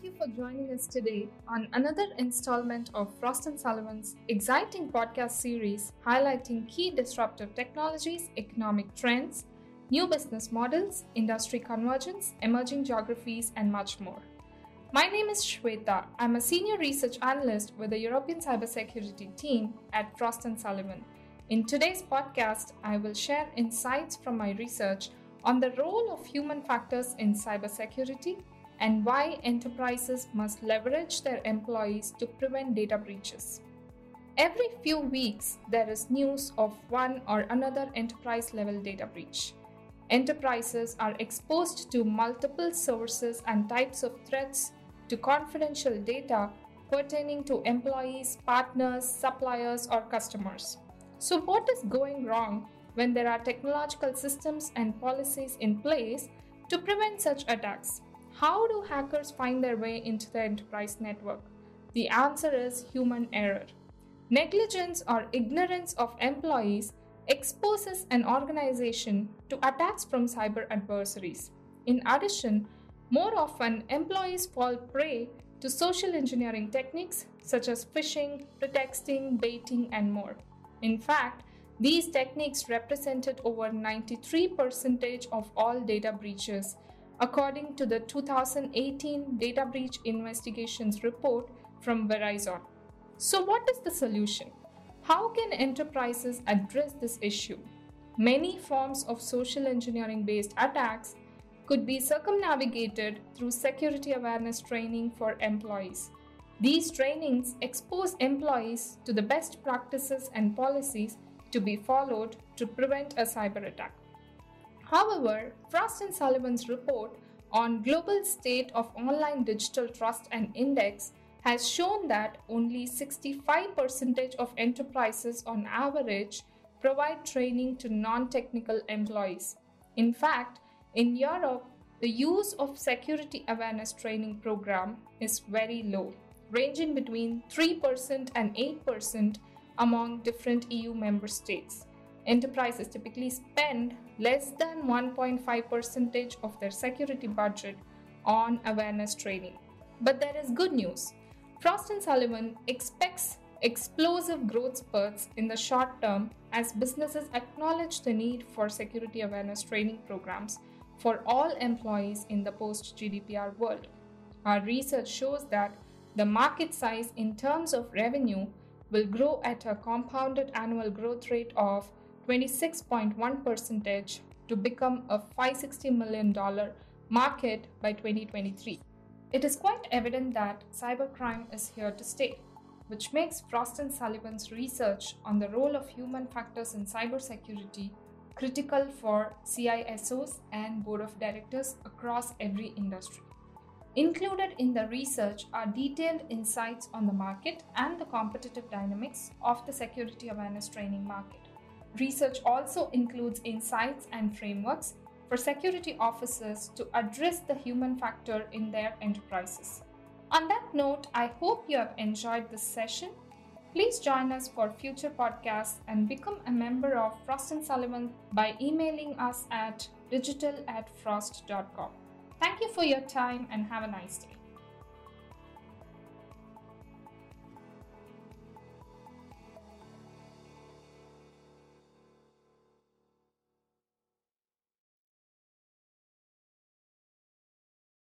Thank you for joining us today on another installment of Frost & Sullivan's exciting podcast series highlighting key disruptive technologies, economic trends, new business models, industry convergence, emerging geographies, and much more. My name is Shweta. I'm a senior research analyst with the European cybersecurity team at Frost & Sullivan. In today's podcast, I will share insights from my research on the role of human factors in cybersecurity and why enterprises must leverage their employees to prevent data breaches. Every few weeks, there is news of one or another enterprise level data breach. Enterprises are exposed to multiple sources and types of threats to confidential data pertaining to employees, partners, suppliers, or customers. So, what is going wrong when there are technological systems and policies in place to prevent such attacks? How do hackers find their way into the enterprise network? The answer is human error. Negligence or ignorance of employees exposes an organization to attacks from cyber adversaries. In addition, more often employees fall prey to social engineering techniques such as phishing, pretexting, baiting, and more. In fact, these techniques represented over 93% of all data breaches according to the 2018 Data Breach Investigations report from Verizon. So, what is the solution? How can enterprises address this issue? Many forms of social engineering based attacks could be circumnavigated through security awareness training for employees. These trainings expose employees to the best practices and policies to be followed to prevent a cyber attack. However, Frost and Sullivan's report on global state of online digital trust and index has shown that only 65% of enterprises on average provide training to non-technical employees. In fact, in Europe, the use of security awareness training program is very low, ranging between 3% and 8% among different EU member states enterprises typically spend less than 1.5% of their security budget on awareness training. But there is good news. Frost & Sullivan expects explosive growth spurts in the short term as businesses acknowledge the need for security awareness training programs for all employees in the post GDPR world. Our research shows that the market size in terms of revenue will grow at a compounded annual growth rate of 26.1 percentage to become a $560 million market by 2023. It is quite evident that cybercrime is here to stay, which makes Frost and Sullivan's research on the role of human factors in cybersecurity critical for CISOs and board of directors across every industry. Included in the research are detailed insights on the market and the competitive dynamics of the security awareness training market. Research also includes insights and frameworks for security officers to address the human factor in their enterprises. On that note, I hope you have enjoyed this session. Please join us for future podcasts and become a member of Frost & Sullivan by emailing us at digital at frost.com. Thank you for your time and have a nice day.